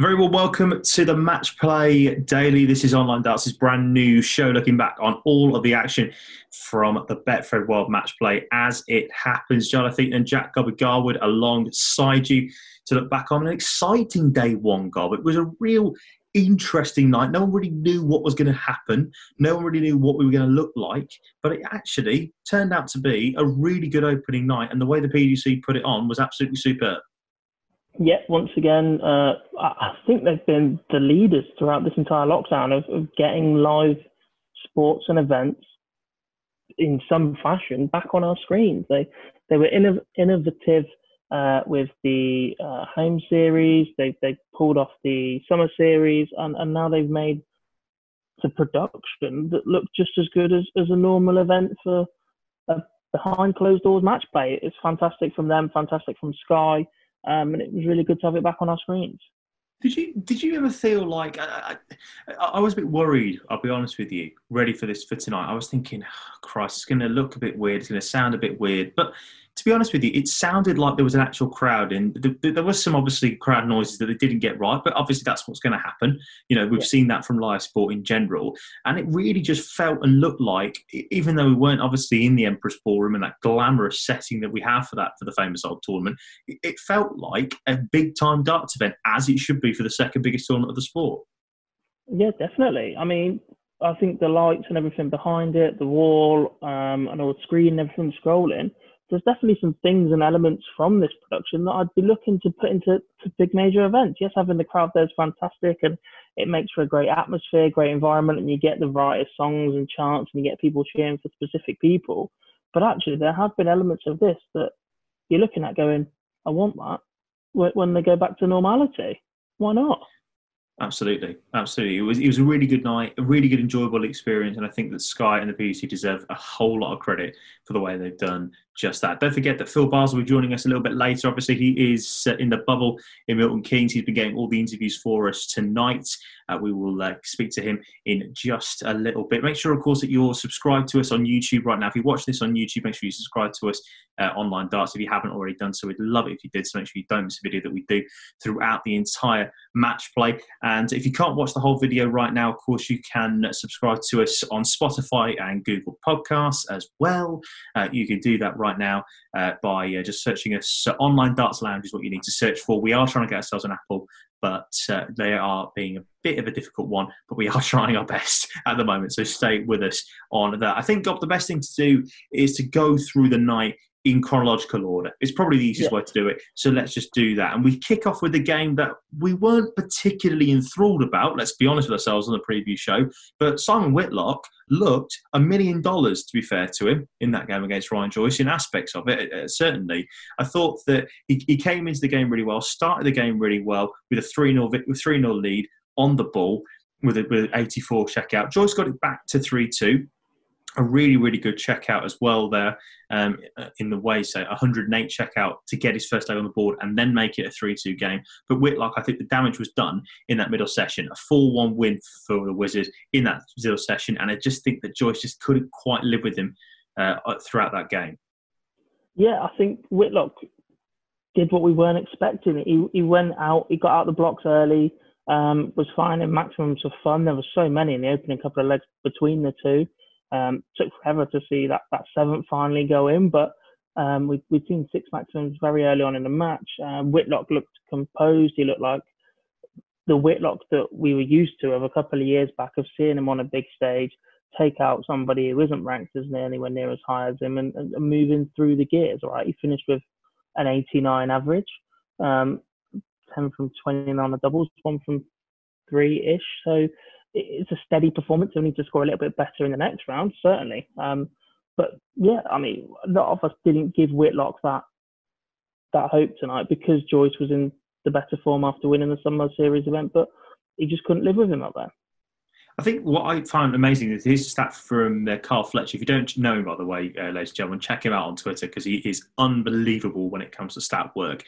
Very well, welcome to the Match Play Daily. This is Online Darts' brand new show looking back on all of the action from the Betfred World Match Play as it happens. Jarleth and Jack Gobby Garwood alongside you to look back on an exciting day one, Gob. It was a real interesting night. No one really knew what was going to happen. No one really knew what we were going to look like. But it actually turned out to be a really good opening night. And the way the PDC put it on was absolutely superb. Yeah, once again, uh, I think they've been the leaders throughout this entire lockdown of, of getting live sports and events in some fashion back on our screens. They they were innov- innovative uh, with the uh, home series. They they pulled off the summer series, and, and now they've made the production that looked just as good as, as a normal event for a behind closed doors match play. It's fantastic from them, fantastic from Sky um, and it was really good to have it back on our screens. Did you did you ever feel like I, I, I, was a bit worried? I'll be honest with you. Ready for this for tonight? I was thinking, oh, Christ, it's going to look a bit weird. It's going to sound a bit weird. But to be honest with you, it sounded like there was an actual crowd, and there was some obviously crowd noises that they didn't get right. But obviously, that's what's going to happen. You know, we've yeah. seen that from live sport in general, and it really just felt and looked like, even though we weren't obviously in the Empress Ballroom and that glamorous setting that we have for that for the famous old tournament, it felt like a big time darts event, as it should be for the second biggest tournament of the sport. Yeah, definitely. I mean, I think the lights and everything behind it, the wall, um, and all the screen and everything scrolling there's definitely some things and elements from this production that I'd be looking to put into big major events. Yes, having the crowd there is fantastic and it makes for a great atmosphere, great environment, and you get the variety of songs and chants and you get people cheering for specific people. But actually, there have been elements of this that you're looking at going, I want that when they go back to normality. Why not? Absolutely, absolutely. It was it was a really good night, a really good enjoyable experience, and I think that Sky and the BBC deserve a whole lot of credit for the way they've done just that. Don't forget that Phill Barrs will be joining us a little bit later. Obviously, he is uh, in the bubble in Milton Keynes. He's been getting all the interviews for us tonight. Uh, we will uh, speak to him in just a little bit. Make sure, of course, that you're subscribed to us on YouTube right now. If you watch this on YouTube, make sure you subscribe to us uh, online darts if you haven't already done so. We'd love it if you did. So make sure you don't miss a video that we do throughout the entire match play. And if you can't watch the whole video right now, of course, you can subscribe to us on Spotify and Google Podcasts as well. Uh, you can do that right now uh, by uh, just searching us. online Darts Lounge is what you need to search for. We are trying to get ourselves an Apple, but uh, they are being a bit of a difficult one. But we are trying our best at the moment. So stay with us on that. I think the best thing to do is to go through the night in chronological order. It's probably the easiest yeah. way to do it. So let's just do that. And we kick off with a game that we weren't particularly enthralled about, let's be honest with ourselves on the preview show. But Simon Whitlock looked a million dollars, to be fair to him, in that game against Ryan Joyce, in aspects of it, uh, certainly. I thought that he, he, came into the game really well, started the game really well with a 3 0 lead on the ball with, a, with 84 checkout. Joyce got it back to 3 2 a really, really good checkout as well there um, in the way, so 108 checkout to get his first leg on the board and then make it a 3 2 game. But Whitlock, I think the damage was done in that middle session. A 4 1 win for the Wizards in that middle session. And I just think that Joyce just couldn't quite live with him uh, throughout that game. Yeah, I think Whitlock did what we weren't expecting. He, he went out, he got out the blocks early. Um, was finding maximums of fun. There were so many in the opening couple of legs between the two. Um, took forever to see that, that seventh finally go in, but um, we, we'd seen six maximums very early on in the match. Uh, Whitlock looked composed. He looked like the Whitlock that we were used to of a couple of years back of seeing him on a big stage, take out somebody who isn't ranked as anywhere near as high as him and, and, moving through the gears. Right, he finished with an 89 average, um, 10 from 20 on the doubles, one from three ish. So it's a steady performance. He'll need to score a little bit better in the next round, certainly. Um, but yeah, I mean, a lot of us didn't give Whitlock that that hope tonight because Joyce was in the better form after winning the Summer Series event, but he just couldn't live with him up there. I think what I found amazing is his stat from uh, Carl Fletcher. If you don't know him, by the way, uh, ladies and gentlemen, check him out on Twitter because he is unbelievable when it comes to stat work.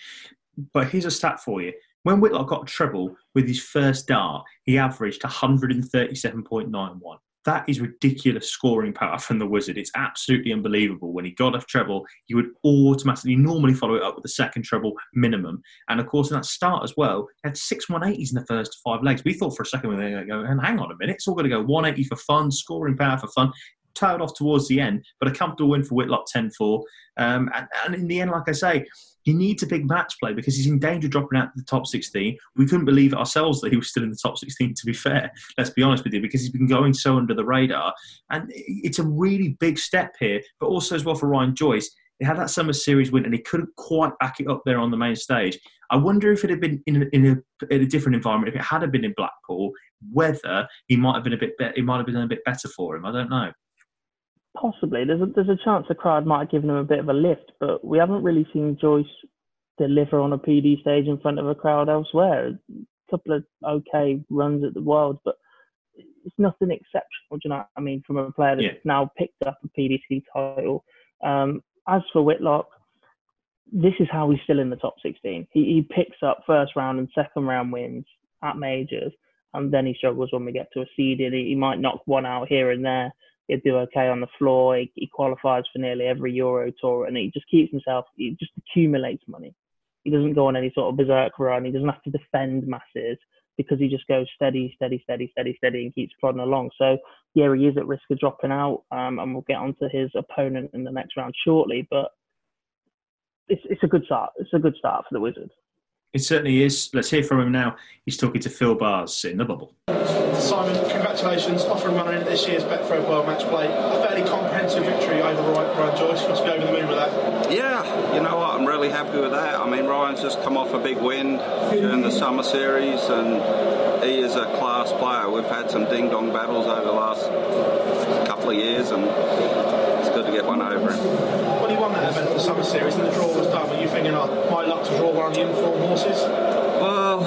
But here's a stat for you. When Whitlock got treble with his first dart, he averaged 137.91. That is ridiculous scoring power from the Wizard. It's absolutely unbelievable. When he got a treble, he would automatically normally follow it up with a second treble minimum. And of course, in that start as well, he had six 180s in the first five legs. We thought for a second we were going to go, hang on a minute, it's all going to go 180 for fun, scoring power for fun tailed off towards the end, but a comfortable win for Whitlock 10 4. Um, and, and, in the end, like I say, he needs a big match play because he's in danger of dropping out of the top 16. We couldn't believe ourselves that he was still in the top 16, to be fair. Let's be honest with you, because he's been going so under the radar. And it's a really big step here, but also as well for Ryan Joyce. He had that summer series win and he couldn't quite back it up there on the main stage. I wonder if it had been in a, in a, in a different environment, if it had been in Blackpool, whether he might have been a bit better, it might have been a bit better for him. I don't know. Possibly. There's a, there's a chance the crowd might have given him a bit of a lift, but we haven't really seen Joyce deliver on a PD stage in front of a crowd elsewhere. A couple of okay runs at the World, but it's nothing exceptional. Do you know what I mean? From a player that's yeah. now picked up a PDC title. Um, as for Whitlock, this is how he's still in the top 16. He, he picks up first round and second round wins at majors, and then he struggles when we get to a seeded. He, he might knock one out here and there he'll do okay on the floor. He, he, qualifies for nearly every Euro tour, and he just keeps himself. He just accumulates money. He doesn't go on any sort of berserk run. He doesn't have to defend masses because he just goes steady, steady, steady, steady, steady, and keeps plodding along. So yeah, he is at risk of dropping out, um, and we'll get onto his opponent in the next round shortly. But it's it's a good start. It's a good start for the Wizards. It certainly is. Let's hear from him now. He's talking to Phill Barrs in the bubble. Simon, congratulations. Offering money into this year's Betfred World Match Play. A fairly comprehensive victory over Ryan Joyce. You must be over the moon with that. Yeah, you know what? I'm really happy with that. I mean, Ryan's just come off a big win during the summer series, and he is a class player. We've had some ding dong battles over the last couple of years, and it's good to get one over him that event, the summer series, and the draw was done, were you thinking, oh, my luck to draw one of the informed horses? Well,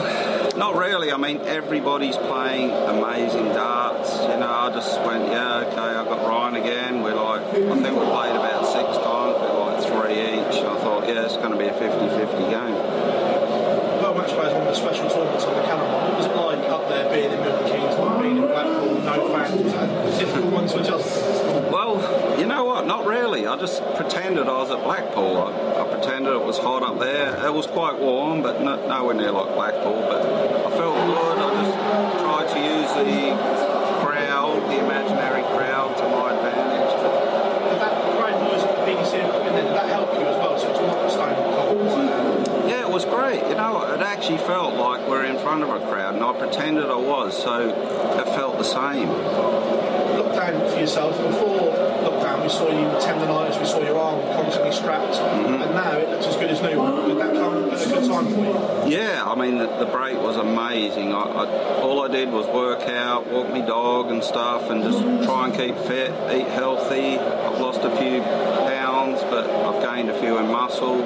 not really. I mean, everybody's playing amazing darts. You know, I just went, yeah, okay, I've got Ryan again. We're like, I think we played about six times. We're like three each. I thought, yeah, it's going to be a 50-50 game. Well, match play is one of the special tournaments on the calendar. What was it like up there being in Milton Keynes, being in Blackpool, no fans? Was that a difficult one to adjust? You know what? Not really. I just pretended I was at Blackpool. I, I pretended it was hot up there. It was quite warm, but no, nowhere near like Blackpool. But I felt good. I just tried to use the crowd, the imaginary crowd, to my advantage. But that great noise at the equipment, did that help you as well? So it's not staying cold. Yeah, it was great. You know, it actually felt like we're in front of a crowd, and I pretended I was, so it felt the same. Look down for yourself before we saw you tendonitis, we saw your arm constantly strapped, mm-hmm. and now it looks as good as new. Did that come at a good time for you? Yeah, I mean, the, the break was amazing. I, I, all I did was work out, walk my dog and stuff, and just try and keep fit, eat healthy. I've lost a few pounds, but I've gained a few in muscle,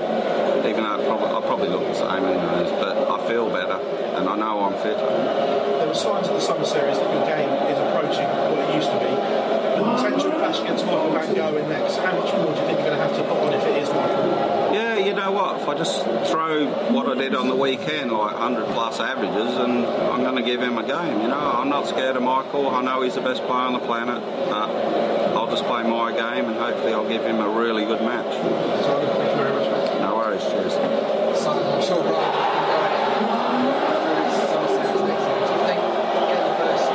even though I probably, I probably look the same anyways, but I feel better, and I know I'm fitter. There were signs of the summer series that your game is approaching what it used to be against Michael Van Gerwen next, how much more do you think you're going to have to put on if it is Michael? Yeah, you know what? If I just throw what I did on the weekend, like 100 plus averages, and I'm going to give him a game. You know, I'm not scared of Michael. I know he's the best player on the planet. But I'll just play my game, and hopefully I'll give him a really good match. Thank you very much. No worries. Cheers. Simon, I'm sure Brian will go through some series next year. Do you think getting the first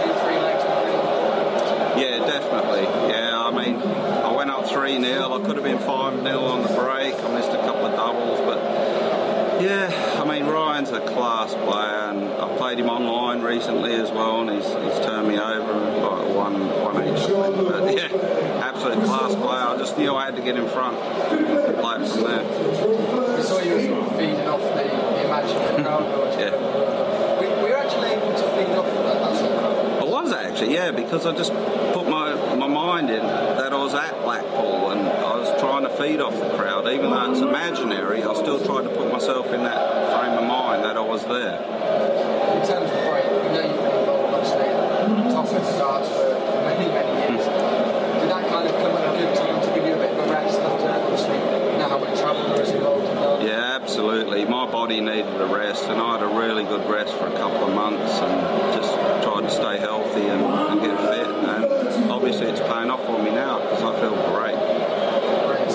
two, three legs will be really important? Yeah, definitely. Yeah, I mean, I went up 3 0. I could have been 5 0 on the break. I missed a couple of doubles, but yeah, I mean, Ryan's a class player, and I've played him online recently as well, and he's, he's turned me over like one, one each. But yeah, absolute class player. I just knew I had to get in front and play from there. We saw you sort of feeding off the, the imaginary crowd. Yeah. We, we were actually able to feed off that, that sort of crowd. I was actually, yeah, because I just put my, my mind in that I was at Blackpool and I was trying to feed off the crowd. Even though it's imaginary, I still tried to put myself in that frame of mind that I was there. In terms of the break, we know you've been involved obviously at the top end of darts for, for many, many years. Did that kind of come at a good time to give you a bit of a rest after obviously you know how much travel there is involved in darts? Yeah, absolutely. Body needed a rest, and I had a really good rest for a couple of months and just tried to stay healthy and, and get fit. And obviously, it's paying off for me now because I feel great.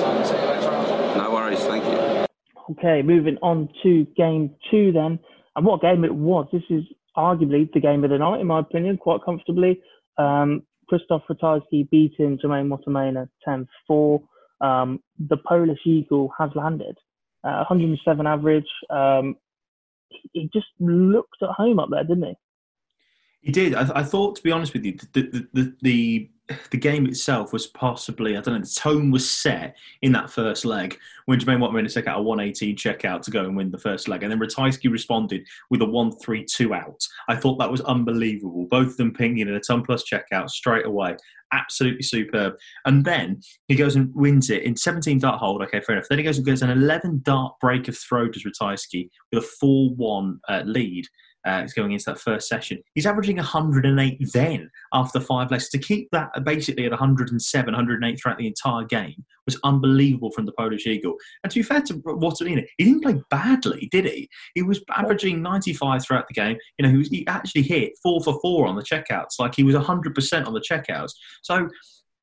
On. No worries, thank you. Okay, moving on to game two then. And what game it was. This is arguably the game of the night, in my opinion, quite comfortably. Um, Krzysztof Ratajski beating Jermaine Wattimena 10 4. Um, the Polish Eagle has landed. Uh, 107 average. Um, he- just looked at home up there, didn't he? He did. I, I thought, to be honest with you, the, the the the the game itself was possibly I don't know. The tone was set in that first leg when Jermaine Wattimena took out a 118 checkout to go and win the first leg, and then Ratajski responded with a 1-3-2 out. I thought that was unbelievable. Both of them pinging in a ton plus checkout straight away. Absolutely superb. And then he goes and wins it in 17 dart hold. Okay, fair enough. Then he goes and gets an 11 dart break of throw to Ratajski with a 4-1 uh, lead. Uh, it's going into that first session. He's averaging 108 then after five legs. To keep that basically at 107, 108 throughout the entire game was unbelievable from the Polish Eagle. And to be fair to Wattimena, he didn't play badly, did he? He was averaging 95 throughout the game. You know, he, was, he actually hit four for four on the checkouts. Like he was 100% on the checkouts. So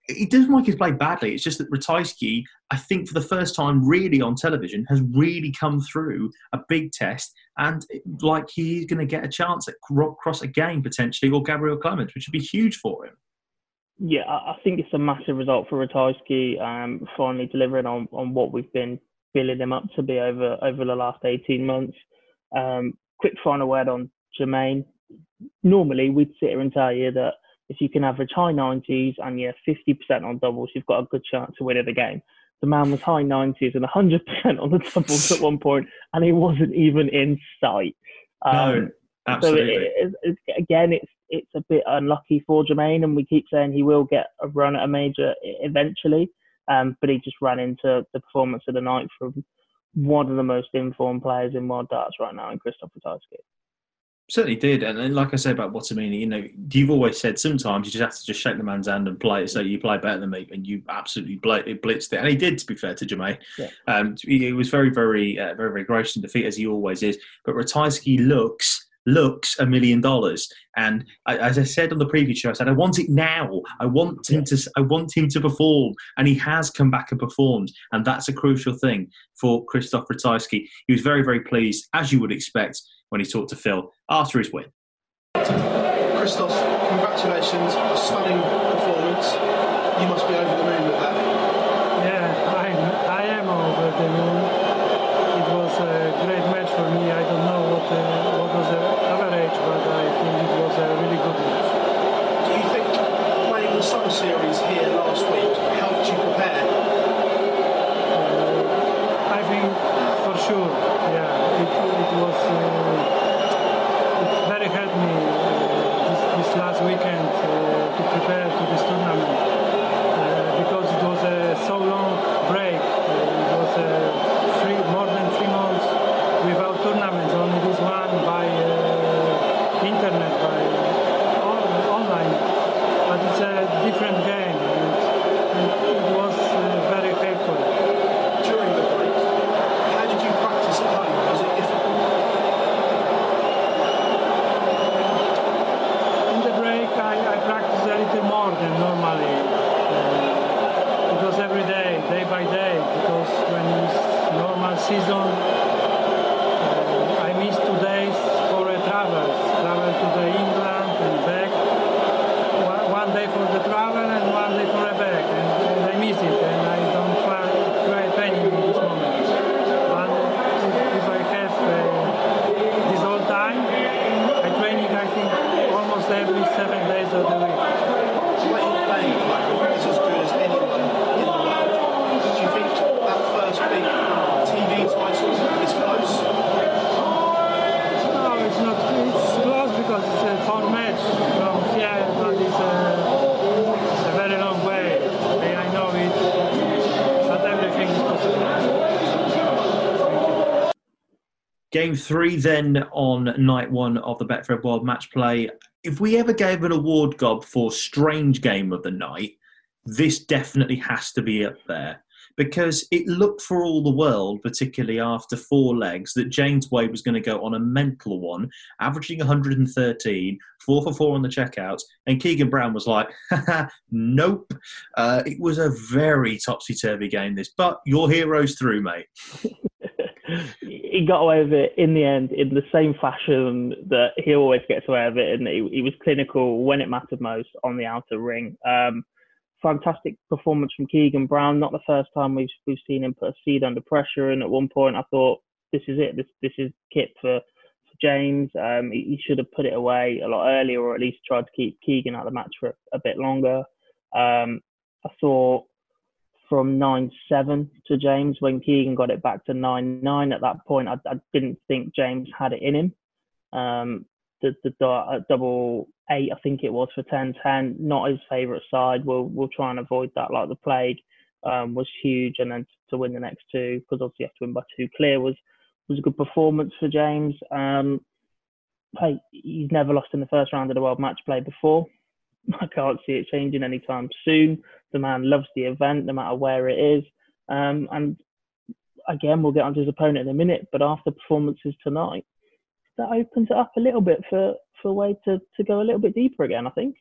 it doesn't like he's played badly. It's just that Ratajski, I think, for the first time really on television, has really come through a big test, and like he's going to get a chance at Rob Cross again potentially, or Gabriel Clemens, which would be huge for him. Yeah, I I think it's a massive result for Ratajski, um, finally delivering on, on what we've been building him up to be over over the last 18 months. Um, quick final word on Jermaine. Normally, we'd sit here and tell you that if you can average high 90s and you're 50% on doubles, you've got a good chance of winning the game. The man was high 90s and 100% on the doubles at one point, and he wasn't even in sight. No, Um, so absolutely. it, it, again, it's it's a bit unlucky for Jermaine, and we keep saying he will get a run at a major eventually. Um, but he just ran into the performance of the night from one of the most informed players in world darts right now, in Christopher Ratajski. Certainly did, and, and like I say about Wattimena, you know, you've always said sometimes you just have to just shake the man's hand and play it. So you play better than me, and you absolutely bl- blitzed it, and he did. To be fair to Jermaine, Yeah. um, he, he was very, very, uh, very, very gracious in defeat as he always is. But Ratajski looks looks a million dollars, and I, as I said on the previous show, I said I want it now. I want him to. I want him to perform, and he has come back and performed, and that's a crucial thing for Krzysztof Ratajski. He was very, very pleased, as you would expect, when he talked to Phill after his win. Krzysztof, congratulations, a stunning performance. You must be over Series here last week helped you prepare? Uh, I think for sure, yeah, it, it was. Uh, it very helped me uh, this, this last weekend uh, to prepare to this tournament uh, because season. Uh, I missed two days for a travel, travel to the England and back. One, one day for the travel and one day for a back, and, and I miss it, and I don't try, try training in this moment. But if, if I have uh, this whole time, I training I think almost every seven days of the week. What you're playing at the moment is as good as anyone in the world. Do you think that first big TV title is close? No, it's not. It's close because it's a fun match from here, but it's a, a very long way. And I know it, but everything is possible. Game three, then on night one of the Betfred World Match Play. If we ever gave an award gob for strange game of the night, this definitely has to be up there because it looked for all the world, particularly after four legs, that James Wade was going to go on a mental one, averaging 113, four for four on the checkouts, and Keegan Brown was like, nope. Uh, it was a very topsy turvy game, this, but your hero's through, mate. he got away with it in the end in the same fashion that he always gets away with it, and he, he was clinical when it mattered most on the outer ring. Um, fantastic performance from Keegan Brown. Not the first time we've we've seen him put a seed under pressure, and at one point I thought this is it. This this is kit for, for James. Um, he, he should have put it away a lot earlier, or at least tried to keep Keegan out of the match for a, a bit longer. Um, I thought from 9-7 to James when Keegan got it back to 9-9. At that point, I, I didn't think James had it in him. Um, the, the, the uh, double eight, I think it was for 10-10, not his favourite side. We'll we'll try and avoid that like the plague. Um, was huge, and then to win the next two because obviously you have to win by two clear was was a good performance for James. Um, hey, he's never lost in the first round of the World Match Play before. I can't see it changing anytime soon. The man loves the event, no matter where it is. Um, and again, we'll get onto his opponent in a minute, but after performances tonight, that opens it up a little bit for, for Wade to, to go a little bit deeper again, I think.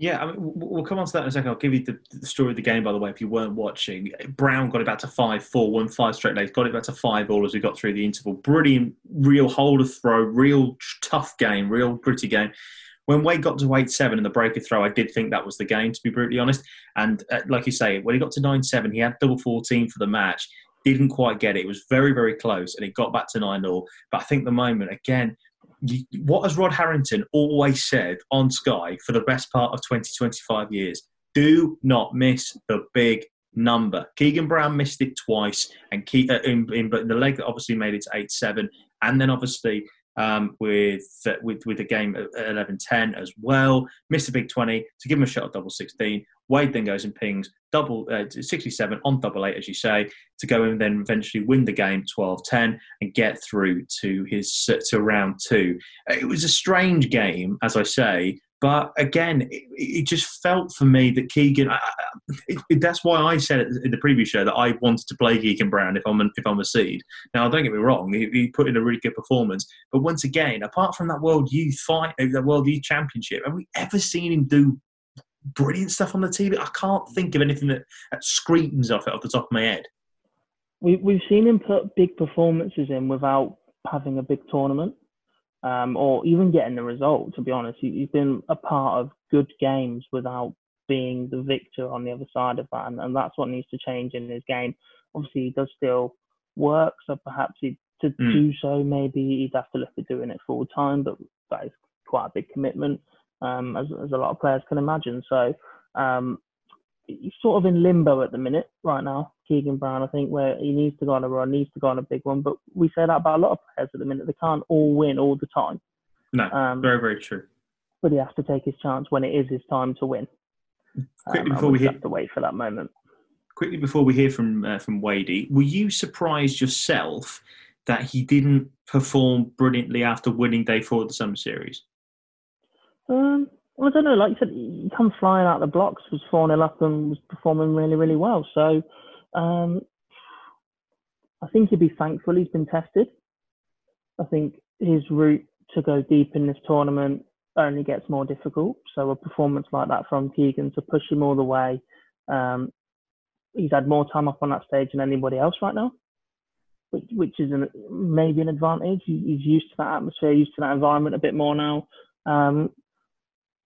Yeah, I mean, we'll come on to that in a second. I'll give you the, the, story of the game, by the way, if you weren't watching. Brown got it back to 5 4, won five straight legs, got it back to 5 all as we got through the interval. Brilliant, real hold of throw, real tough game, real gritty game. When Wade got to 8 7 in the breaker throw, I did think that was the game, to be brutally honest. And uh, like you say, when he got to 9 7, he had double 14 for the match. Didn't quite get it. It was very, very close, and it got back to 9 0. But I think the moment, again, what has Rod Harrington always said on Sky for the best part of 20, 25 years? Do not miss the big number. Keegan Brown missed it twice, and Ke- uh, in, in, but the leg that obviously made it to 8 7. And then obviously um, with, uh, with with the game at 11-10 as well. Missed a big 20 to give him a shot at double 16. Wade then goes and pings double uh, 67 on double eight, as you say, to go and then eventually win the game 12-10 and get through to his to round two. It was a strange game, as I say, but again, it, it, just felt for me that Keegan. I, it, that's why I said in the previous show that I wanted to play Keegan Brown if I'm if I'm a seed. Now, don't get me wrong; he, he, put in a really good performance. But once again, apart from that World Youth fight, uh, that World Youth Championship, have we ever seen him do brilliant stuff on the TV? I can't think of anything that, that screams off it off the top of my head. We, we've seen him put big performances in without having a big tournament um, or even getting the result. To be honest, he, has been a part of good games without being the victor on the other side of that, and, and that's what needs to change in his game. Obviously, he does still work, so perhaps he, to mm. do so, maybe he'd have to look at doing it full time, but that is quite a big commitment, um, as, as a lot of players can imagine. So um, he's sort of in limbo at the minute right now. Keegan Brown, I think, where he needs to go on a run, needs to go on a big one. But we say that about a lot of players at the minute. They can't all win all the time. No, um, very, very true. But he has to take his chance when it is his time to win. Quickly um, before we hear, have to wait for that moment. Quickly before we hear from uh, from Wadey, were you surprised yourself that he didn't perform brilliantly after winning day four of the Summer Series? Um, well, I don't know. Like you said, he come flying out of the blocks, was 4 0 up and was performing really, really well. So um, I think he'd be thankful he's been tested. I think his route to go deep in this tournament only gets more difficult. So a performance like that from Keegan to push him all the way. Um, he's had more time up on that stage than anybody else right now. which, which is an, maybe an advantage. He's used to that atmosphere, used to that environment a bit more now. Um,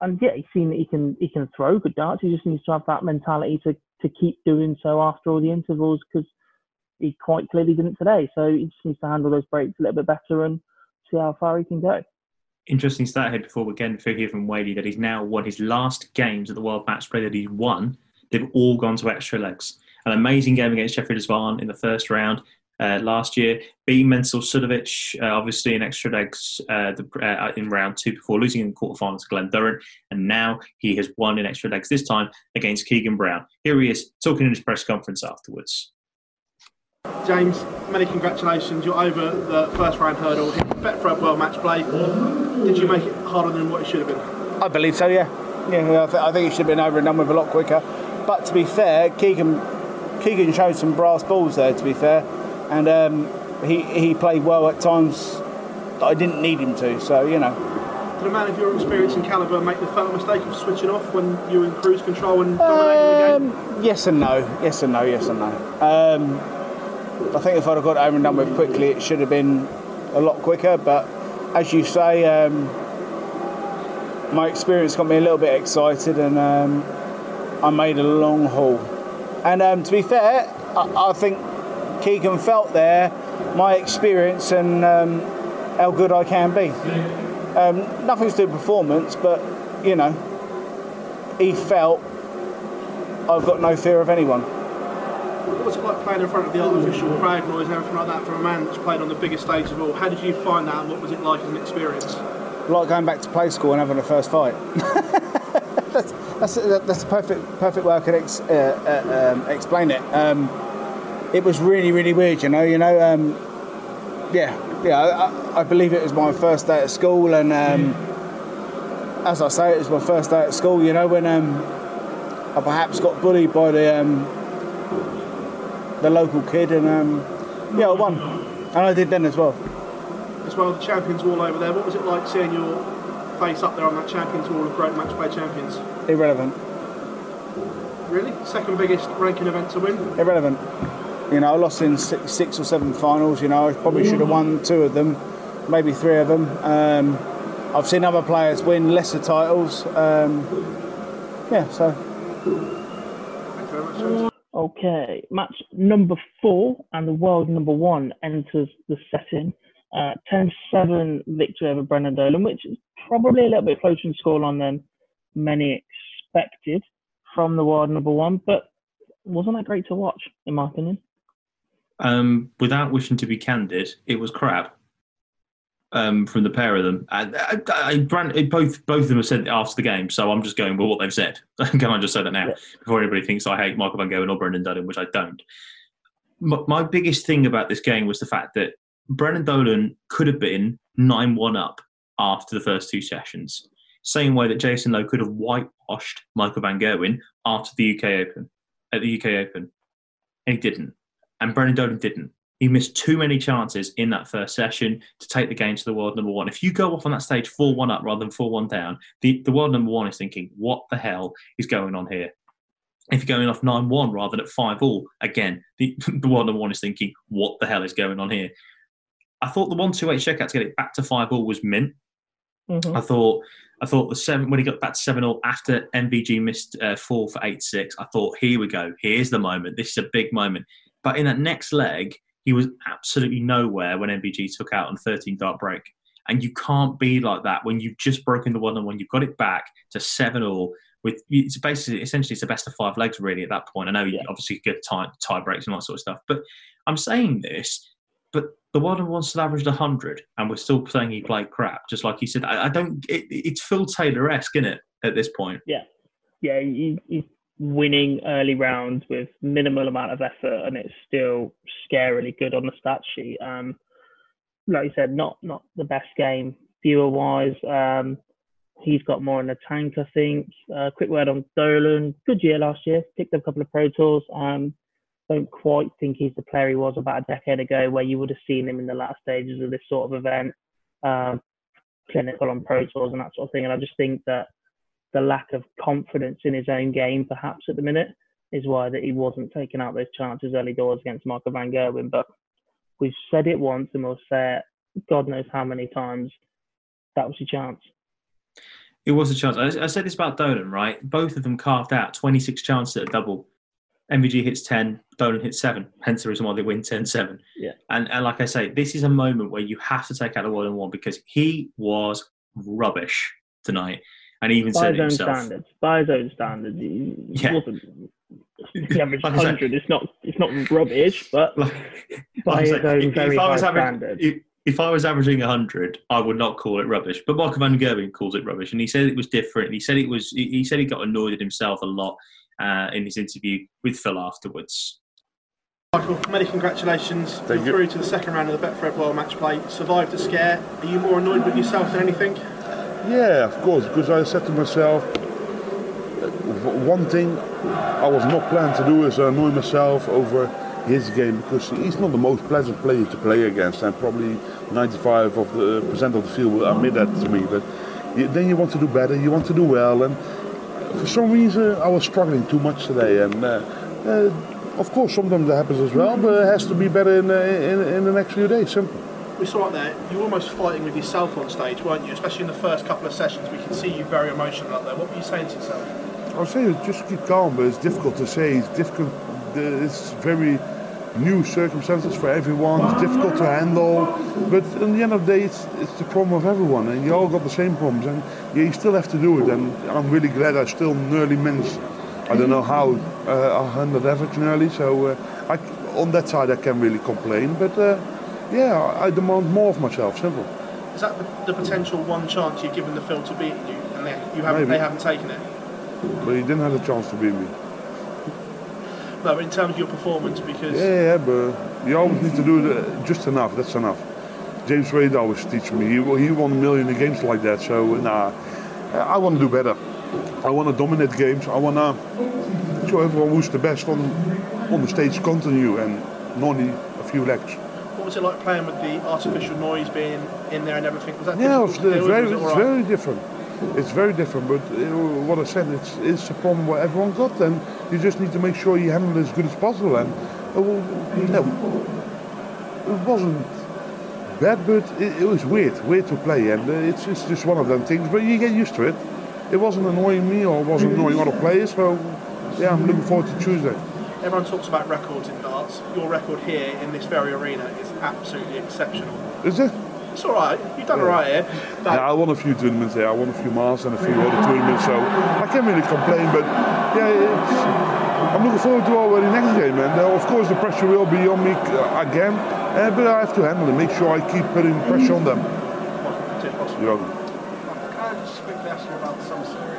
and yeah, he's seen that he can he can throw good darts. He just needs to have that mentality to to keep doing so after all the intervals because he quite clearly didn't today. So he just needs to handle those breaks a little bit better and see how far he can go. Interesting stat here before we get again hear from Wadey that he's now won his last games at the World Match Play that he's won. They've all gone to extra legs. An amazing game against Jeffrey de Zwaan in the first round uh, last year, beating Mensur Suljovic, uh, obviously in extra legs uh, the, uh, in round two before losing in the quarterfinals to Glen Durrant, and now he has won in extra legs this time against Keegan Brown. Here he is talking in his press conference afterwards. James, many congratulations. You're over the first round hurdle. Bet for a world match play. Did you make it harder than what it should have been? I believe so. Yeah, yeah. I, th- I think it should have been over and done with a lot quicker. But to be fair, Keegan Keegan showed some brass balls there. To be fair, and um, he he played well at times that I didn't need him to. So you know. Did a man of your experience and calibre make the fatal mistake of switching off when you were in cruise control and dominating um, the game? Yes and no. Yes and no. Yes and no. Um, I think if I'd have got it over and done with quickly, it should have been a lot quicker. But as you say, um, my experience got me a little bit excited, and um, I made a long haul. And um, to be fair, I, I, think Keegan felt there my experience and um, how good I can be. Um, nothing to do with performance, but you know, he felt I've got no fear of anyone. What was it like playing in front of the artificial crowd noise and everything like that for a man that's played on the biggest stage of all? How did you find that and what was it like as an experience? Like going back to play school and having a first fight. that's, that's, that's a perfect, perfect way I could ex, uh, uh, um, explain it. Um, it was really, really weird, you know. You know, um, yeah, yeah. I, I, believe it was my first day at school, and um, as I say, it was my first day at school. You know, when um, I perhaps got bullied by the um, the local kid, and um, yeah, I won, and I did then as well. As well, the champions wall over there. What was it like seeing your face up there on that champions wall of great match play champions? Irrelevant. Really, second biggest ranking event to win? Irrelevant. You know, I lost in six, or seven finals. You know, I probably should have won two of them, maybe three of them. Um, I've seen other players win lesser titles. Um, yeah, so. Okay, match number four and the world number one enters the setting. Uh, 10-7 victory over Brendan Dolan, which is probably a little bit closer in scoreline than many expected from the world number one, but wasn't that great to watch, in my opinion? Um, without wishing to be candid, it was crap um, from the pair of them. I, I, I, both both of them have said after the game, so I'm just going with what they've said. Can I just say that now yeah. before anybody thinks I hate Michael Van Gerwen or Brendan Dolan, which I don't. My, my biggest thing about this game was the fact that Brendan Dolan could have been nine one up after the first two sessions, same way that Jason Lowe could have whitewashed Michael Van Gerwen after the UK Open at the UK Open, and he didn't, and Brendan Dolan didn't. He missed too many chances in that first session to take the game to the world number one. If you go off on that stage 4 1 up rather than 4 1 down, the, the world number one is thinking, what the hell is going on here? If you're going off 9 1 rather than at 5 all, again, the, the world number one is thinking, what the hell is going on here? I thought the 1 2 8 checkout to get it back to 5 all was mint. Mm-hmm. I thought I thought the seven when he got back to seven all after MVG missed uh, four for eight six. I thought, here we go. Here's the moment. This is a big moment. But in that next leg, he was absolutely nowhere when MVG took out on 13 dart break. And you can't be like that when you've just broken the one on one. You've got it back to seven all. With it's basically essentially it's the best of five legs really at that point. I know you obviously get tie tie breaks and all that sort of stuff, but I'm saying this, but the one number one still averaged 100, and we're still saying he played crap, just like he said. I, I don't. It, it's Phil Taylor esque, isn't it? At this point, yeah, yeah, he, he's winning early rounds with minimal amount of effort, and it's still scarily good on the stat sheet. Um, like you said, not not the best game viewer wise. Um, he's got more in the tank, I think. Uh, quick word on Dolan. Good year last year. Picked up a couple of Pro Tours. Um, don't quite think he's the player he was about a decade ago, where you would have seen him in the last stages of this sort of event, um, clinical on Pro Tours and that sort of thing. And I just think that the lack of confidence in his own game, perhaps at the minute, is why that he wasn't taking out those chances early doors against Michael Van Gerwen. But we've said it once and we'll say it God knows how many times. That was a chance. It was a chance. I, I said this about Dolan, right? Both of them carved out 26 chances at a double. MVG hits 10, Dolan hits 7. Hence the reason why they win 10 7. Yeah. And, and like I say, this is a moment where you have to take out the one and one because he was rubbish tonight. And he even by said his own himself. standards. By his own standards, he Yeah. wasn't. The average Like I said- hundred. It's not. It's not rubbish, but Like, by his say, own if- very if I high was average- standards. if, if I was averaging 100, I would not call it rubbish. But Michael Van Gerwen calls it rubbish, and he said it was different. He said it was. He he said he got annoyed at himself a lot uh, in his interview with Phill afterwards. Michael, many congratulations. Thank You're you. through to the second round of the Betfred World Match Play. Survived the scare. Are you more annoyed with yourself than anything? Yeah, of course, because I said to myself, one thing I was not planning to do is annoy myself over his game because he's not the most pleasant player to play against, and probably 95 of the percent of the field will admit that to me. But then you want to do better, you want to do well, and for some reason I was struggling too much today, and. Uh, uh, of course, sometimes that happens as well, but it has to be better in, uh, in, in the next few days. Simple. We saw it there. You were almost fighting with yourself on stage, weren't you? Especially in the first couple of sessions, we could see you very emotional up there. What were you saying to yourself? I would say just keep calm, but it's difficult to say. It's difficult. It's very new circumstances for everyone. It's difficult to handle. But in the end of the day, it's, it's the problem of everyone, and you all got the same problems. And you still have to do it. And I'm really glad I still nearly managed. I don't know how uh, 100 average nearly. So uh, I, on that side, I can't really complain. But uh, yeah, I demand more of myself. Simple. Is that the, the potential one chance you've given the field to beat you, and they, you haven't, Maybe. they haven't taken it? But he didn't have a chance to beat me. No, in terms of your performance, because Yeah, yeah, but you always need to do it just enough. That's enough. James Wade always teach me. He, he won a million games like that. So nah, I want to do better. I want to dominate games. I want to show everyone who's the best on on the stage. Continue and not only a few legs. What was it like playing with the artificial noise being in there and everything? Was that Yeah, it's, deal very, Was it it's all right? very different. It's very different, but uh, what I said, it's, it's a problem what everyone got, and you just need to make sure you handle it as good as possible. And uh, well, know, it wasn't bad, but it, it was weird, weird to play, and uh, it's, it's just one of them things. But you get used to it. It wasn't annoying me or it wasn't annoying other players, so yeah, I'm looking forward to Tuesday. Everyone talks about records in darts. Your record here in this very arena is absolutely exceptional. Is it? It's all right. You've done all right here. Like, Yeah, I won a few tournaments there. I won a few Masters and a few other tournaments, so I can't really complain. But yeah, it's, I'm looking forward to already next game. And uh, of course, the pressure will be on me uh, again, uh, but I have to handle it. Make sure I keep putting pressure on them. Boss. You're. Can I just quickly ask you about series?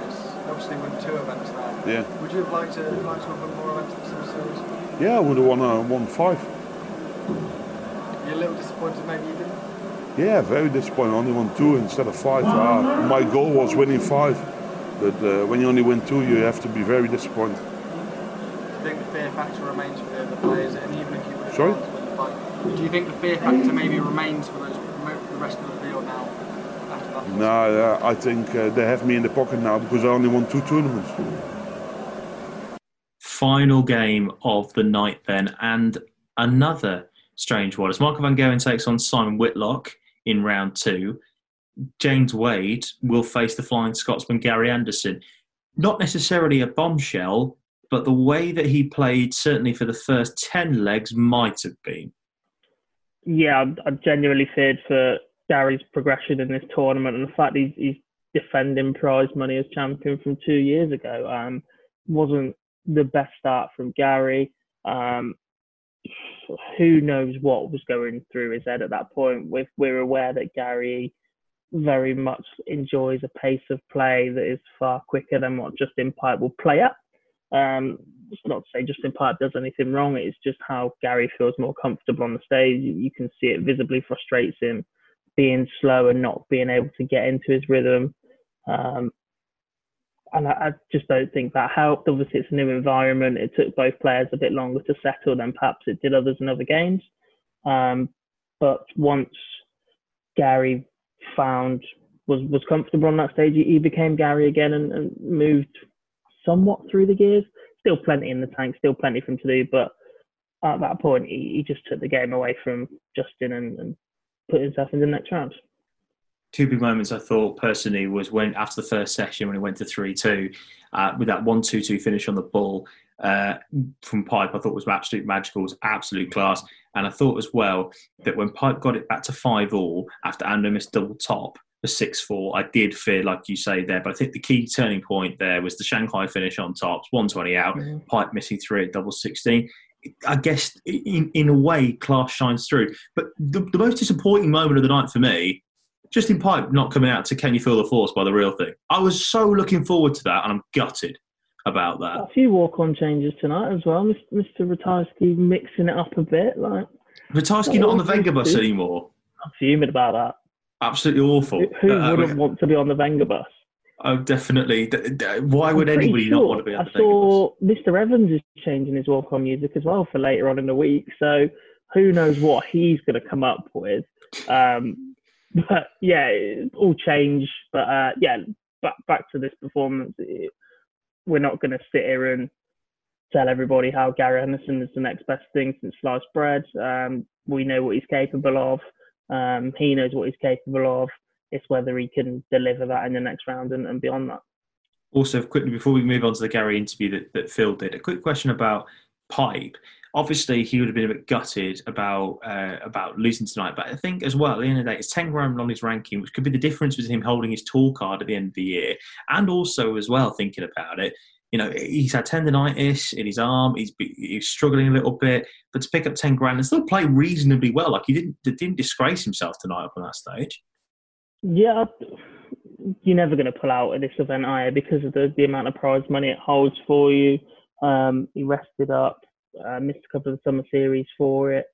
Obviously, won two events now. Yeah. Would you have liked to, like to have won more events in the series? Yeah, I would have won uh, won five. You're a little disappointed maybe you didn't? Yeah, very disappointed. I only won two instead of five. Uh, my goal was winning five, but uh, when you only win two, you have to be very disappointed. Do you think the fear factor remains for the other players, and even if you Sorry? win the do you think the fear factor maybe remains for those the rest of the field now after that? No, uh, I think uh, they have me in the pocket now because I only won two tournaments. Final game of the night, then, and another strange one. As Michael Van Gerwen takes on Simon Whitlock in round two, James Wade will face the Flying Scotsman Gary Anderson. Not necessarily a bombshell, but the way that he played, certainly for the first 10 legs, might have been. yeah, I, I genuinely feared for Gary's progression in this tournament, and the fact he's, he's defending prize money as champion from two years ago um, wasn't the best start from Gary. Um, who knows what was going through his head at that point? We're, we're aware that Gary very much enjoys a pace of play that is far quicker than what Justin Pipe will play at. Um, it's not to say Justin Pipe does anything wrong. It's just how Gary feels more comfortable on the stage. You you can see it visibly frustrates him, being slow and not being able to get into his rhythm. Um, and I, I just don't think that helped. Obviously, it's a new environment. It took both players a bit longer to settle than perhaps it did others in other games. Um, but once Gary found was was comfortable on that stage, he, became Gary again and, and moved somewhat through the gears. Still plenty in the tank, still plenty for him to do. But at that point, he, he just took the game away from Justin and, and put himself in the next round. Two big moments I thought personally was when after the first session when it went to three two, uh, with that one two two finish on the ball uh, from Pipe, I thought was absolute magical, was absolute class, and I thought as well that when Pipe got it back to five all after Ando missed double top for six four, I did fear like you say there, but I think the key turning point there was the Shanghai finish on tops, one twenty out, mm-hmm. Pipe missing three at double sixteen. I guess in, in a way, class shines through. But the, the most disappointing moment of the night for me Justin Pipe not coming out to Can You Feel the Force by the real thing. I was so looking forward to that, and I'm gutted about that. A few walk-on changes tonight as well. Mr. Ratajski mixing it up a bit. Like Ratajski not on the Vengabus anymore. I'm fuming about that. Absolutely awful. Who, who uh, wouldn't want to be on the Vengabus? Oh, definitely. Why would anybody sure. not want to be I saw Mr. Evans is changing his walk-on music as well for later on in the week. So who knows what he's going to come up with. Um, but yeah, all change. But uh, yeah, back back to this performance. It, we're not going to sit here and tell everybody how Gary Anderson is the next best thing since sliced bread. Um, we know what he's capable of. Um, he knows what he's capable of. It's whether he can deliver that in the next round and, and beyond that. Also, quickly before we move on to the Gary interview that, that Phill did, a quick question about Pipe obviously he would have been a bit gutted about uh, about losing tonight. But I think as well, at the end of the day, it's 10 grand on his ranking, which could be the difference between him holding his tour card at the end of the year and also as well thinking about it. You know, he's had tendonitis in his arm. He's he's struggling a little bit, but to pick up 10 grand and still play reasonably well, like he didn't didn't disgrace himself tonight up on that stage. Yeah, you're never going to pull out at this event, are you? Because of the, the amount of prize money it holds for you. Um, he rested up uh, missed a couple of summer series for it.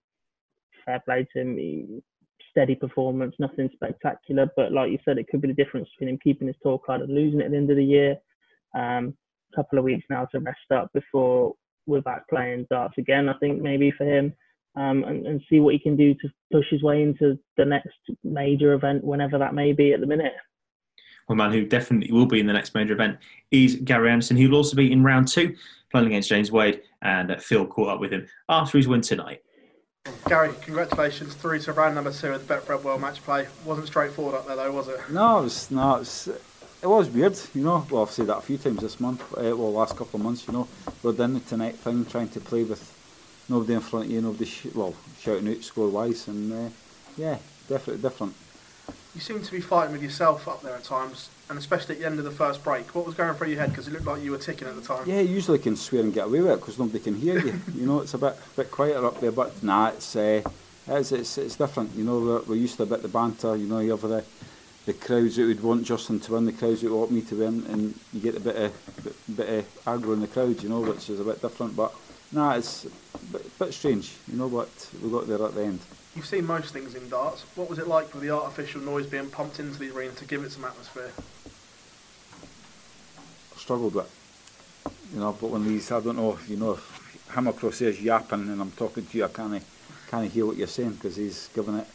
Fair play to him. He, steady performance, nothing spectacular. But like you said, it could be the difference between him keeping his tour card and losing it at the end of the year. Um, couple of weeks now to rest up before we're back playing darts again. I think maybe for him. Um, and, and see what he can do to push his way into the next major event, whenever that may be at the minute. One man who definitely will be in the next major event is Gary Anderson. He will also be in round two playing against James Wade, and Phill caught up with him after his win tonight. Gary, congratulations through to round number two of the Betfred World Match Play. Wasn't straightforward up there though, was it? No, it was no, it was, it was weird. You know, well I've said that a few times this month. Uh, well, last couple of months. You know, we're doing the tonight thing, trying to play with nobody in front of you, nobody sh- well shouting out score wise, and uh, yeah, definitely different. You seem to be fighting with yourself up there at times and especially at the end of the first break. What was going through your head? Because it looked like you were ticking at the time. Yeah, you usually can swear and get away with it because nobody can hear you. you know, it's a bit bit quieter up there, but nah, it's uh, it's, it's, it's different. You know, we're, we're used to a bit the banter. You know, you have the the crowds that would want Justin to win, the crowds that would want me to win, and you get a bit of bit, bit of aggro in the crowd. You know, which is a bit different. But nah, it's a bit, bit strange. You know, but we got there at the end. You've seen most things in darts. What was it like with the artificial noise being pumped into the arena to give it some atmosphere? I struggled with. You know, but when these, I don't know if you know if him across there's yapping and I'm talking to you, I can't can't hear what you're saying because he's giving it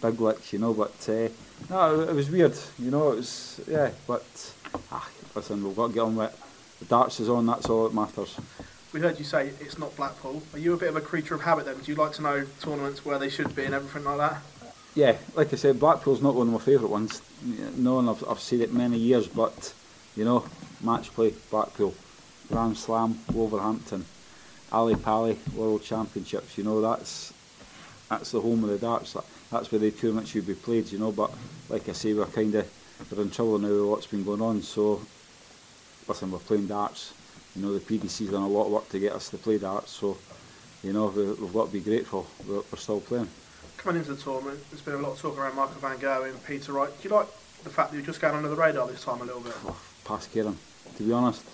big licks, you know. But uh, no, it was weird, you know. It was yeah, but ah, listen, we've got to get on with it. The darts is on. That's all that matters. We heard you say it's not Blackpool. Are you a bit of a creature of habit then? Do you like to know tournaments where they should be and everything like that? Yeah, like I said, Blackpool's not one of my favourite ones. No, and I've, I've seen it many years, but you know, match play, Blackpool, Grand Slam, Wolverhampton, Ali Pali World Championships. You know that's that's the home of the darts. That, that's where the tournament should be played. You know, but like I say, we're kind of we're in trouble now with what's been going on. So listen, we're playing darts. You know, the PDC's done a lot of work to get us to play darts. So you know, we, have got to be grateful we're, we're still playing. Coming into the tournament, there's been a lot of talk around Michael Van Gerwen and Peter Wright. Do you like the fact that you're just going under the radar this time a little bit? past Kieran. To be honest,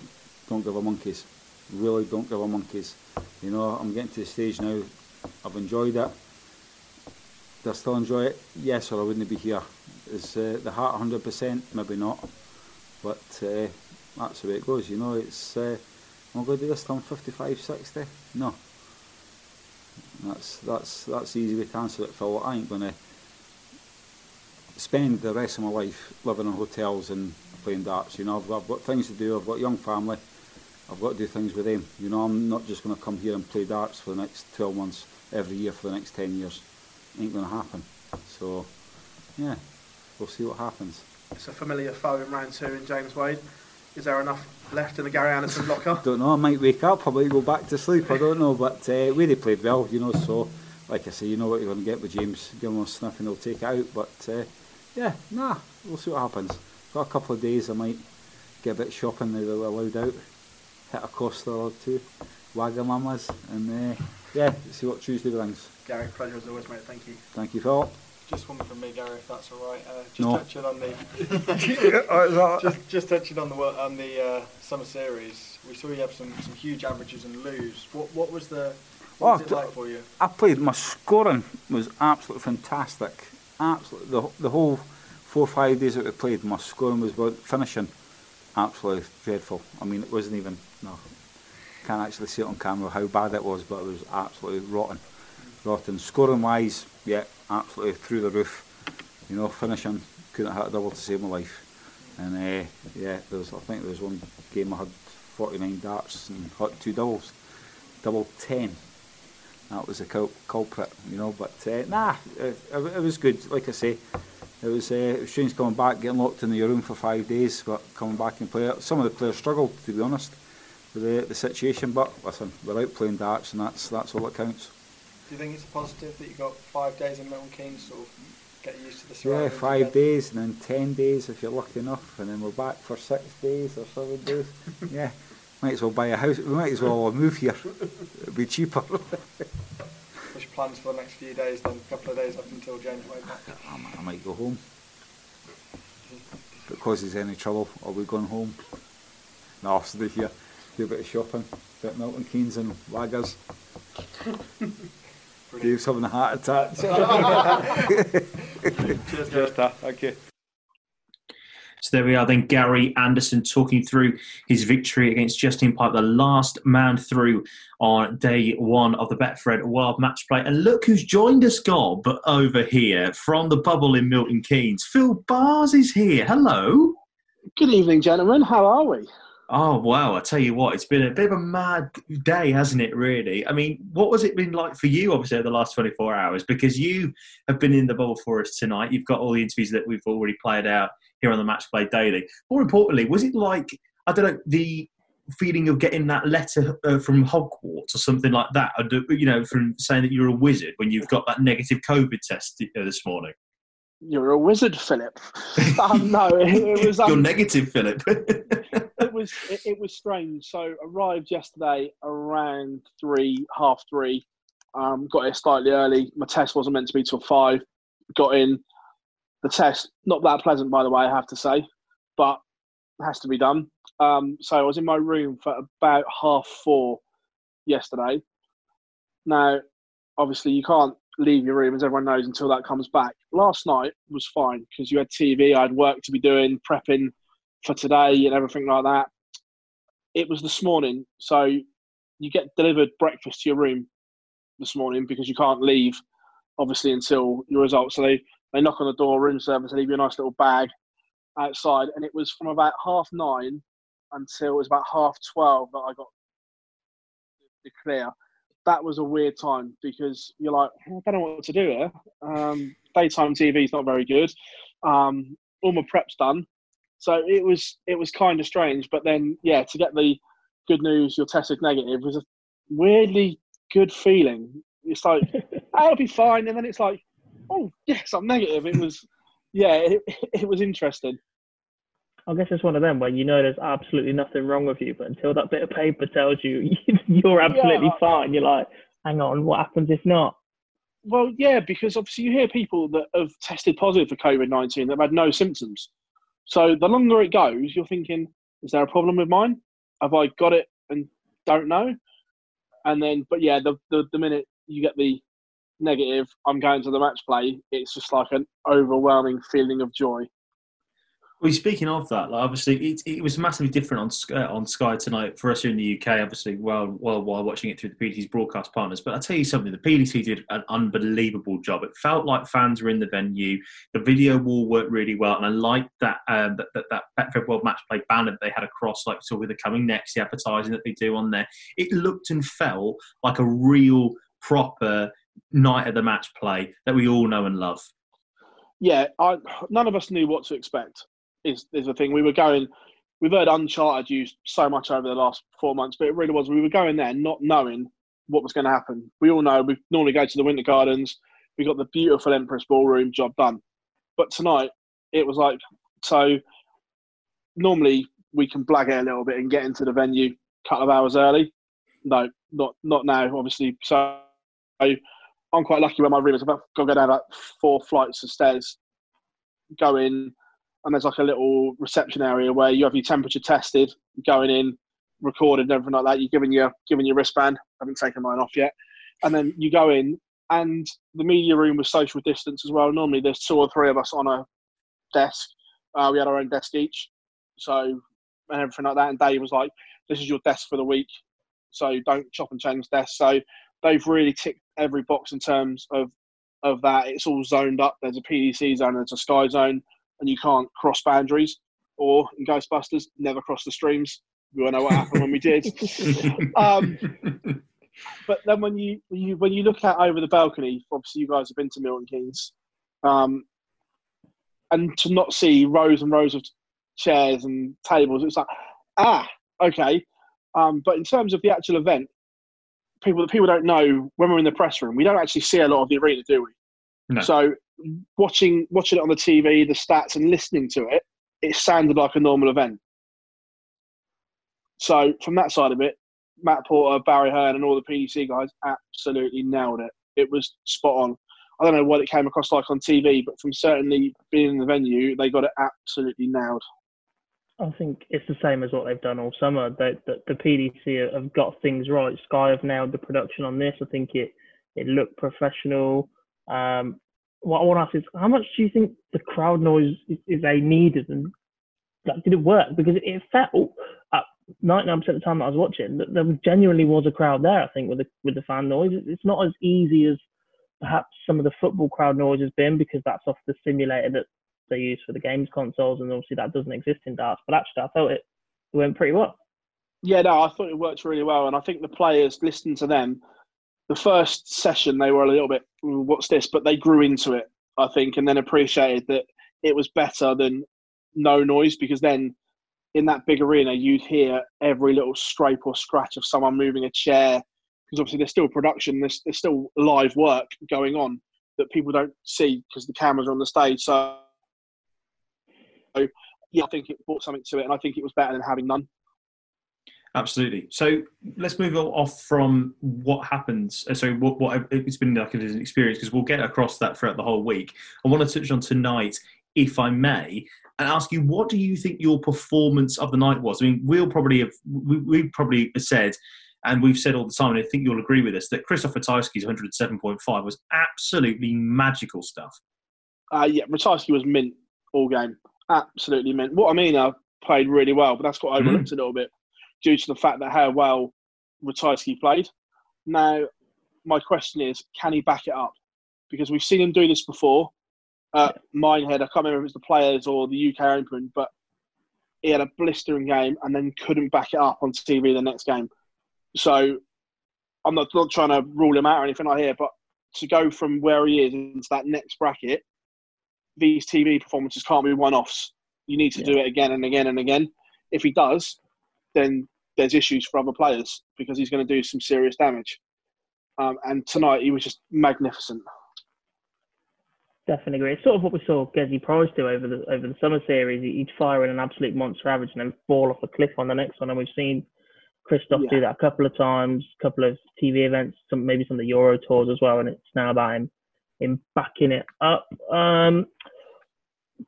don't give a monkeys. Really don't give a monkeys. You know, I'm getting to the stage now. I've enjoyed it. Do I still enjoy it? Yes, or I wouldn't be here. Is uh, the heart 100%? Maybe not. But uh, that's the way it goes. You know, it's. Uh, am going to do this till I'm 55, 60? No. That's that's that's the easy way to answer it, Phill. I ain't going to spend the rest of my life living in hotels and playing darts. You know, I've, I've got things to do. I've got a young family. I've got to do things with them. You know, I'm not just going to come here and play darts for the next 12 months every year for the next 10 years. Ain't going to happen. So, yeah, we'll see what happens. It's a familiar foe in round two in James Wade. Is there enough left in the Gary Anderson locker? don't know. I might wake up. I might go back to sleep. I don't know. But uh, we they played well, you know. So, like I say, you know what you're going to get with James. Give him a sniff and he'll take it out. But uh, yeah, nah, we'll see what happens. Got a couple of days. I might get a bit shopping now that we're allowed out. Hit a Costa or two, Wagamamas, and uh, yeah, see what Tuesday brings. Gary, pleasure as always, mate. Thank you. Thank you, Phill. Just one from me, Gary, if that's all right. Uh, just No. touching on the just, just touching on the wo- on the uh, summer series. We saw you have some, some huge averages and lose. What what was the what was Oh, it like for you? I played. My scoring was absolutely fantastic. Absolutely, the the whole four or five days that we played, my scoring was about finishing absolutely dreadful. I mean, it wasn't even no. Can't actually see it on camera how bad it was, but it was absolutely rotten, rotten. Scoring wise, yeah, absolutely through the roof. You know, finishing couldn't have had a double to save my life. And uh, yeah, there was I think there was one game I had 49 darts and hit two doubles, double 10 that was a cul- culprit, you know. But uh, nah, it, it was good. Like I say, it was, uh, it was strange coming back, getting locked in your room for five days, but coming back and play. Some of the players struggled, to be honest, with the, the situation. But listen, we're out playing darts, and that's that's all that counts. Do you think it's a positive that you got five days in Milton Keynes, sort of get used to the surroundings? Yeah, five again? days and then ten days if you're lucky enough, and then we're back for six days or seven days. yeah, might as well buy a house. We might as well move here. It'd be cheaper. What's your plans for the next few days? Then a couple of days up until January. Wade. I might, I might go home. If it causes any trouble, I'll be going home. No, I'll stay here, do a bit of shopping, bit of Milton Keynes and Laggers. Dave's having a heart attack. Cheers, Cheers, Ta. Thank you. So there we are, then Gary Anderson talking through his victory against Justin Pipe, the last man through on day one of the Betfred World Match Play. And look who's joined us, Gob, over here from the bubble in Milton Keynes. Phill Barrs is here. Hello. Good evening, gentlemen. How are we? Oh wow! I tell you what, it's been a bit of a mad day, hasn't it? Really. I mean, what was it been like for you? Obviously, over the last twenty-four hours, because you have been in the bubble for us tonight. You've got all the interviews that we've already played out here on the Match Play Daily. More importantly, was it like I don't know the feeling of getting that letter uh, from Hogwarts or something like that? Do- You know, from saying that you're a wizard when you've got that negative COVID test uh, this morning. You're a wizard, Philip. um, no, it, it was. Um, you're negative, Philip. it was. It, it was strange. So arrived yesterday around three, half three. Um, got here slightly early. My test wasn't meant to be till five. Got in. The test not that pleasant, by the way, I have to say, but it has to be done. Um, so I was in my room for about half four yesterday. Now, obviously, you can't leave your room, as everyone knows, until that comes back. Last night was fine because you had TV, I had work to be doing, prepping for today and everything like that. It was this morning, so you get delivered breakfast to your room this morning because you can't leave, obviously, until your results. So they, they knock on the door, room service, they leave you a nice little bag outside. And it was from about half nine until it was about half 12 that I got the clear that was a weird time because you're like, "Oh, I don't know what to do here. Um, daytime TV is not very good. Um, all my prep's done, so it was it was kind of strange. But then, yeah, to get the good news, you're tested negative was a weirdly good feeling. It's like I'll be fine, and then it's like, oh yes, I'm negative. It was, yeah, it, it was interesting. I guess it's one of them where you know there's absolutely nothing wrong with you, but until that bit of paper tells you you're absolutely I- fine, you're like, hang on, what happens if not? Well, yeah, because obviously you hear people that have tested positive for COVID 19 that have had no symptoms. So the longer it goes, you're thinking, is there a problem with mine? Have I got it and don't know? And then, but yeah, the, the, the minute you get the negative, I'm going to the match play, it's just like an overwhelming feeling of joy. Well, speaking of that, like obviously it, it was massively different on uh, on Sky tonight for us here in the UK. Obviously, while while while watching it through the PDC's broadcast partners. But I tell you something, the PDC did an unbelievable job. It felt like fans were in the venue. The video wall worked really well, and I liked that um, that that, that Betfred World Match Play banner that they had across, like so with the coming next, the advertising that they do on there. It looked and felt like a real proper night of the match play that we all know and love. Yeah, I, none of us knew what to expect is is the thing. We were going. We've heard Uncharted used so much over the last four months, but it really was. We were going there not knowing what was going to happen. We all know we normally go to the Winter Gardens. We got the beautiful Empress Ballroom job done, but tonight it was like so. Normally we can blag it a little bit and get into the venue a couple of hours early. No, not not now, obviously. So I'm quite lucky where my room is. I've got to go down about four flights of stairs, go in, and there's like a little reception area where you have your temperature tested, going in, recorded, and everything like that. You're giving your giving your wristband. I haven't taken mine off yet, and then you go in, and the media room was social distance as well. Normally, there's two or three of us on a desk. Uh, we had our own desk each, so and everything like that. And Dave was like, "This is your desk for the week, so don't chop and change desks." So they've really ticked every box in terms of of that. It's all zoned up. There's a PDC zone, there's a Sky zone and you can't cross boundaries. Or in Ghostbusters, never cross the streams. We all know what happened when we did. Um, but then when you, when you when you look out over the balcony, obviously you guys have been to Milton Keynes, um, and to not see rows and rows of chairs and tables, it's like ah okay. Um, but in terms of the actual event, people people don't know when we're in the press room, we don't actually see a lot of the arena, do we? No. So watching watching it on the TV, the stats, and listening to it, it sounded like a normal event. So from that side of it, Matt Porter, Barry Hearn, and all the PDC guys absolutely nailed it. It was spot on. I don't know what it came across like on TV, but from certainly being in the venue, they got it absolutely nailed. I think it's the same as what they've done all summer. The, the, the PDC have got things right. Sky have nailed the production on this. I think it it looked professional. Um, what I want to ask is, how much do you think the crowd noise is, is a needed, and like, did it work? Because it felt oh, at 99% of the time that I was watching that there genuinely was a crowd there. I think with the with the fan noise, it's not as easy as perhaps some of the football crowd noise has been because that's off the simulator that they use for the games consoles, and obviously that doesn't exist in darts. But actually, I felt it, it went pretty well. Yeah, no, I thought it worked really well, and I think the players listened to them the first session they were a little bit what's this? But they grew into it i think and then appreciated that it was better than no noise because then in that big arena you'd hear every little scrape or scratch of someone moving a chair because obviously there's still production there's, there's still live work going on that people don't see because the cameras are on the stage so yeah i think it brought something to it and i think it was better than having none Absolutely. So let's move off from what happens. Uh, so what, what it's been like an experience because we'll get across that throughout the whole week. I want to touch on tonight, if I may, and ask you what do you think your performance of the night was? I mean, we'll probably have we, we probably said, and we've said all the time, and I think you'll agree with us that Krzysztof Ratajski's 107.5 was absolutely magical stuff. Uh, yeah, Ratajski was mint all game, absolutely mint. What I mean, I played really well, but that's got overlooked mm. a little bit due to the fact that how well Ratajski played. Now, my question is, can he back it up? Because we've seen him do this before. Uh, Minehead, I can't remember if it's the players or the UK Open, but he had a blistering game and then couldn't back it up on TV the next game. So I'm not, not trying to rule him out or anything like here, but to go from where he is into that next bracket, these TV performances can't be one offs. You need to yeah. do it again and again and again. If he does, then there's issues for other players because he's going to do some serious damage. Um, and tonight he was just magnificent. Definitely agree. It's sort of what we saw Gezi Price do over the over the summer series. He'd fire in an absolute monster average and then fall off a cliff on the next one. And we've seen Krzysztof yeah. do that a couple of times, a couple of TV events, some maybe some of the Euro tours as well. And it's now about him him backing it up. Um,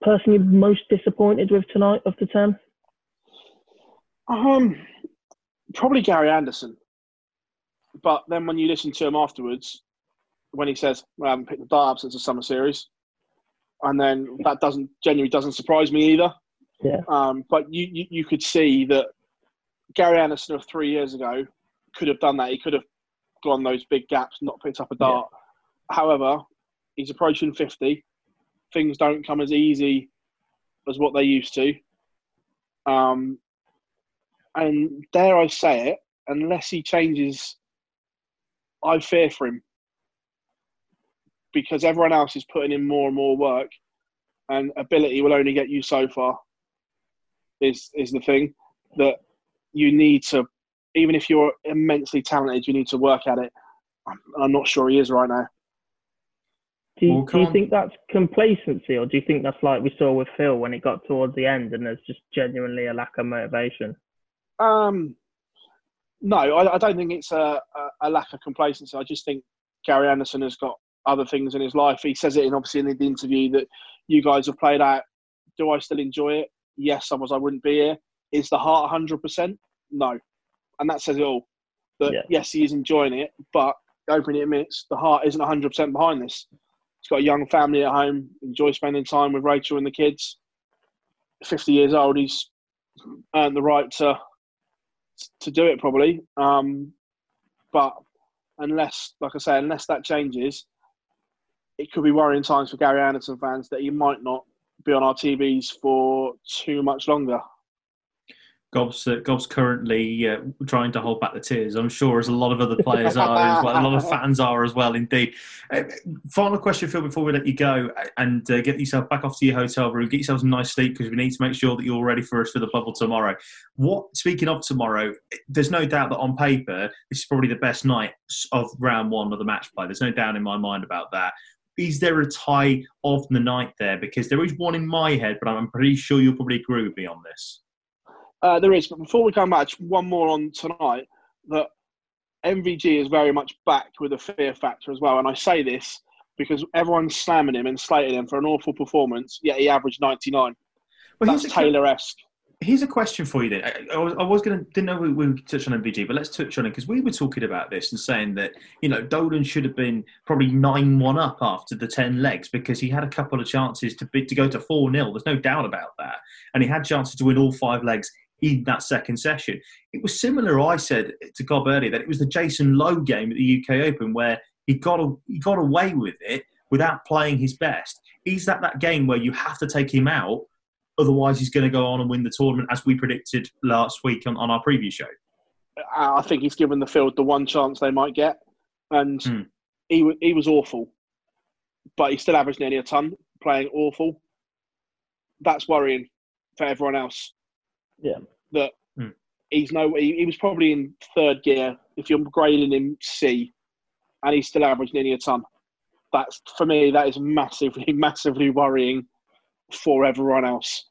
personally, most disappointed with tonight of the ten. Um, probably Gary Anderson. But then when you listen to him afterwards, when he says, well, "I haven't picked the dart up since the summer series," and then that doesn't genuinely doesn't surprise me either. Yeah. Um, but you, you, you could see that Gary Anderson of three years ago could have done that. He could have gone those big gaps, not picked up a dart. However, he's approaching 50. Things don't come as easy as what they used to. Um, and dare I say it, unless he changes, I fear for him because everyone else is putting in more and more work, and ability will only get you so far. Is is the thing that you need to, even if you're immensely talented, you need to work at it. I'm, I'm not sure he is right now. Do you, do you think that's complacency, or do you think that's like we saw with Phil when it got towards the end and there's just genuinely a lack of motivation? Um, no, I, I don't think it's a, a, lack of complacency. I just think Gary Anderson has got other things in his life. He says it in obviously in the interview that you guys have played out. Do I still enjoy it? Yes, otherwise I wouldn't be here. Is the heart 100%? No. And that says it all. That Yeah. yes, he is enjoying it, but openly admits the heart isn't 100% behind this. He's got a young family at home, enjoy spending time with Rachel and the kids. 50 years old, he's earned the right to to do it probably. Um, but unless, like I say, unless that changes, it could be worrying times for Gary Anderson fans that he might not be on our TVs for too much longer. Gob's, uh, Gob's currently uh, trying to hold back the tears. I'm sure, as a lot of other players are, as well, a lot of fans are as well. Indeed. Uh, final question, Phill, before we let you go, and uh, get yourself back off to your hotel room, get yourself a nice sleep because we need to make sure that you're ready for us for the bubble tomorrow. What? Speaking of tomorrow, there's no doubt that on paper this is probably the best night of round one of the match play. There's no doubt in my mind about that. Is there a tie of the night there? Because there is one in my head, but I'm pretty sure you'll probably agree with me on this. Uh, there is, but before we come back, one more on tonight that MVG is very much back with a fear factor as well. And I say this because everyone's slamming him and slating him for an awful performance, yet he averaged 99. Well, That's Taylor esque. Here's a question for you then. I, I was, I was going to, didn't know we, we would touch on MVG, but let's touch on it because we were talking about this and saying that, you know, Dolan should have been probably 9 1 up after the 10 legs because he had a couple of chances to be, to go to 4 0. There's no doubt about that. And he had chances to win all five legs in that second session. It was similar, I said to Gob earlier, that it was the Jason Lowe game at the UK Open where he got, a, he got away with it without playing his best. Is that that game where you have to take him out Otherwise, he's going to go on and win the tournament, as we predicted last week on, on our preview show. I think he's given the field the one chance they might get, and hmm. he he was awful, but he still averaged nearly a ton playing awful. That's worrying for everyone else. Yeah. That hmm. he's no he, he was probably in third gear if you're grading him C, and he's still averaging nearly a ton. That's for me. That is massively massively worrying for everyone else.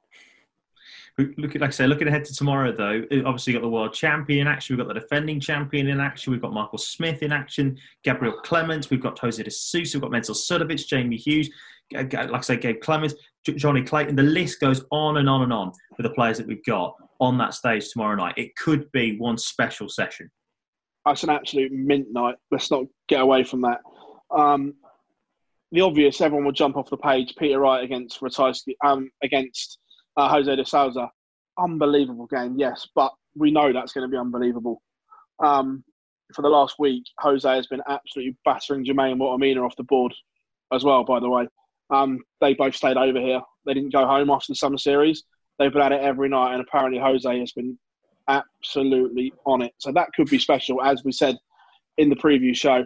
Look, like I say, looking ahead to tomorrow, though, eh, obviously you've got the world champion in action, we've got the defending champion in action, we've got Michael Smith in action, Gabriel Clemens, we've got Jose de Sousa, we've got Mensur Suljović, Jamie Hughes, like I say, Gabe Clemens, Johnny Clayton. The list goes on and on and on with the players that we've got on that stage tomorrow night. It could be one special session. That's an absolute mint night. Let's not get away from that. Um, the obvious, everyone will jump off the page. Peter Wright against Ratajski, um, against uh, Jose de Sousa. Unbelievable game, yes, but we know that's going to be unbelievable. Um, for the last week, Jose has been absolutely battering Jermaine Wattimena off the board as well, by the way. Um, they both stayed over here. They didn't go home after the summer series. They've been at it every night, and apparently Jose has been absolutely on it. So that could be special, as we said in the preview show.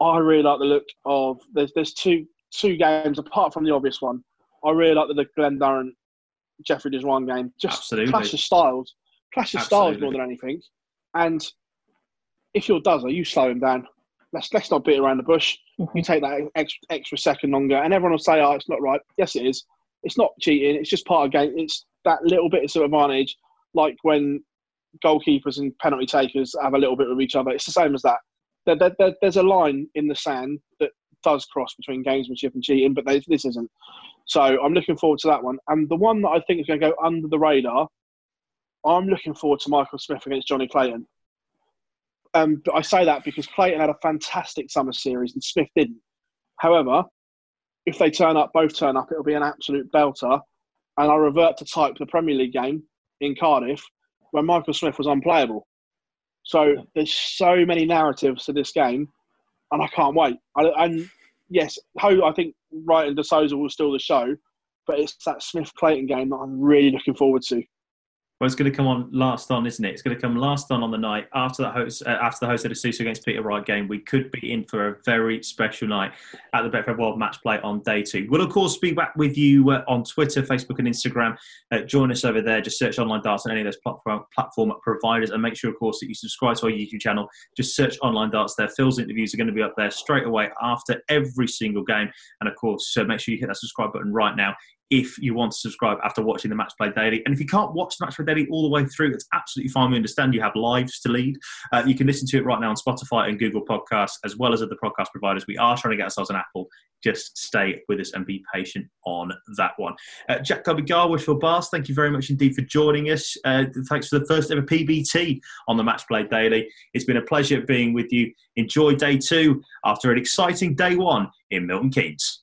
I really like the look of there's there's two two games apart from the obvious one. I really like the, the Glen Durrant Jeffrey de Zwaan game. Just Absolutely. clash of styles, clash of styles more than anything. And if you're Duzzer, you slow him down. Let's let's not beat around the bush. You mm-hmm. take that extra, extra second longer, and everyone will say, "Oh, it's not right." Yes, it is. It's not cheating. It's just part of the game. It's that little bit of advantage, like when goalkeepers and penalty takers have a little bit with each other. It's the same as that. There, there, there- there's a line in the sand that does cross between gamesmanship and cheating, but they, this isn't. So I'm looking forward to that one. And the one that I think is going to go under the radar, I'm looking forward to Michael Smith against Johnny Clayton. Um, but I say that because Clayton had a fantastic summer series and Smith didn't. However, if they turn up, both turn up, it'll be an absolute belter. And I revert to type the Premier League game in Cardiff when Michael Smith was unplayable. So there's so many narratives to this game, and I can't wait. I, and yes, Ho, I think Wright and De Sousa will steal the show, but it's that Smith Clayton game that I'm really looking forward to. Well, it's going to come on last on, isn't it? It's going to come last on on the night after that host uh, after the host of the Suso against Peter Wright game. We could be in for a very special night at the Betfred World Match Play on day two. We'll of course be back with you uh, on Twitter, Facebook, and Instagram. Uh, join us over there. Just search online darts on any of those platform, platform providers, and make sure, of course, that you subscribe to our YouTube channel. Just search online darts there. Phill's interviews are going to be up there straight away after every single game, and of course, uh, make sure you hit that subscribe button right now if you want to subscribe after watching the Match Play Daily. And if you can't watch the Match Play Daily all the way through, it's absolutely fine. We understand you have lives to lead. Uh, you can listen to it right now on Spotify and Google Podcasts, as well as other podcast providers. We are trying to get ourselves an Apple. Just stay with us and be patient on that one. Uh, Jack Gobby Garwood Phill Barrs, thank you very much indeed for joining us. Uh, thanks for the first ever PBT on the Match Play Daily. It's been a pleasure being with you. Enjoy day two after an exciting day one in Milton Keynes.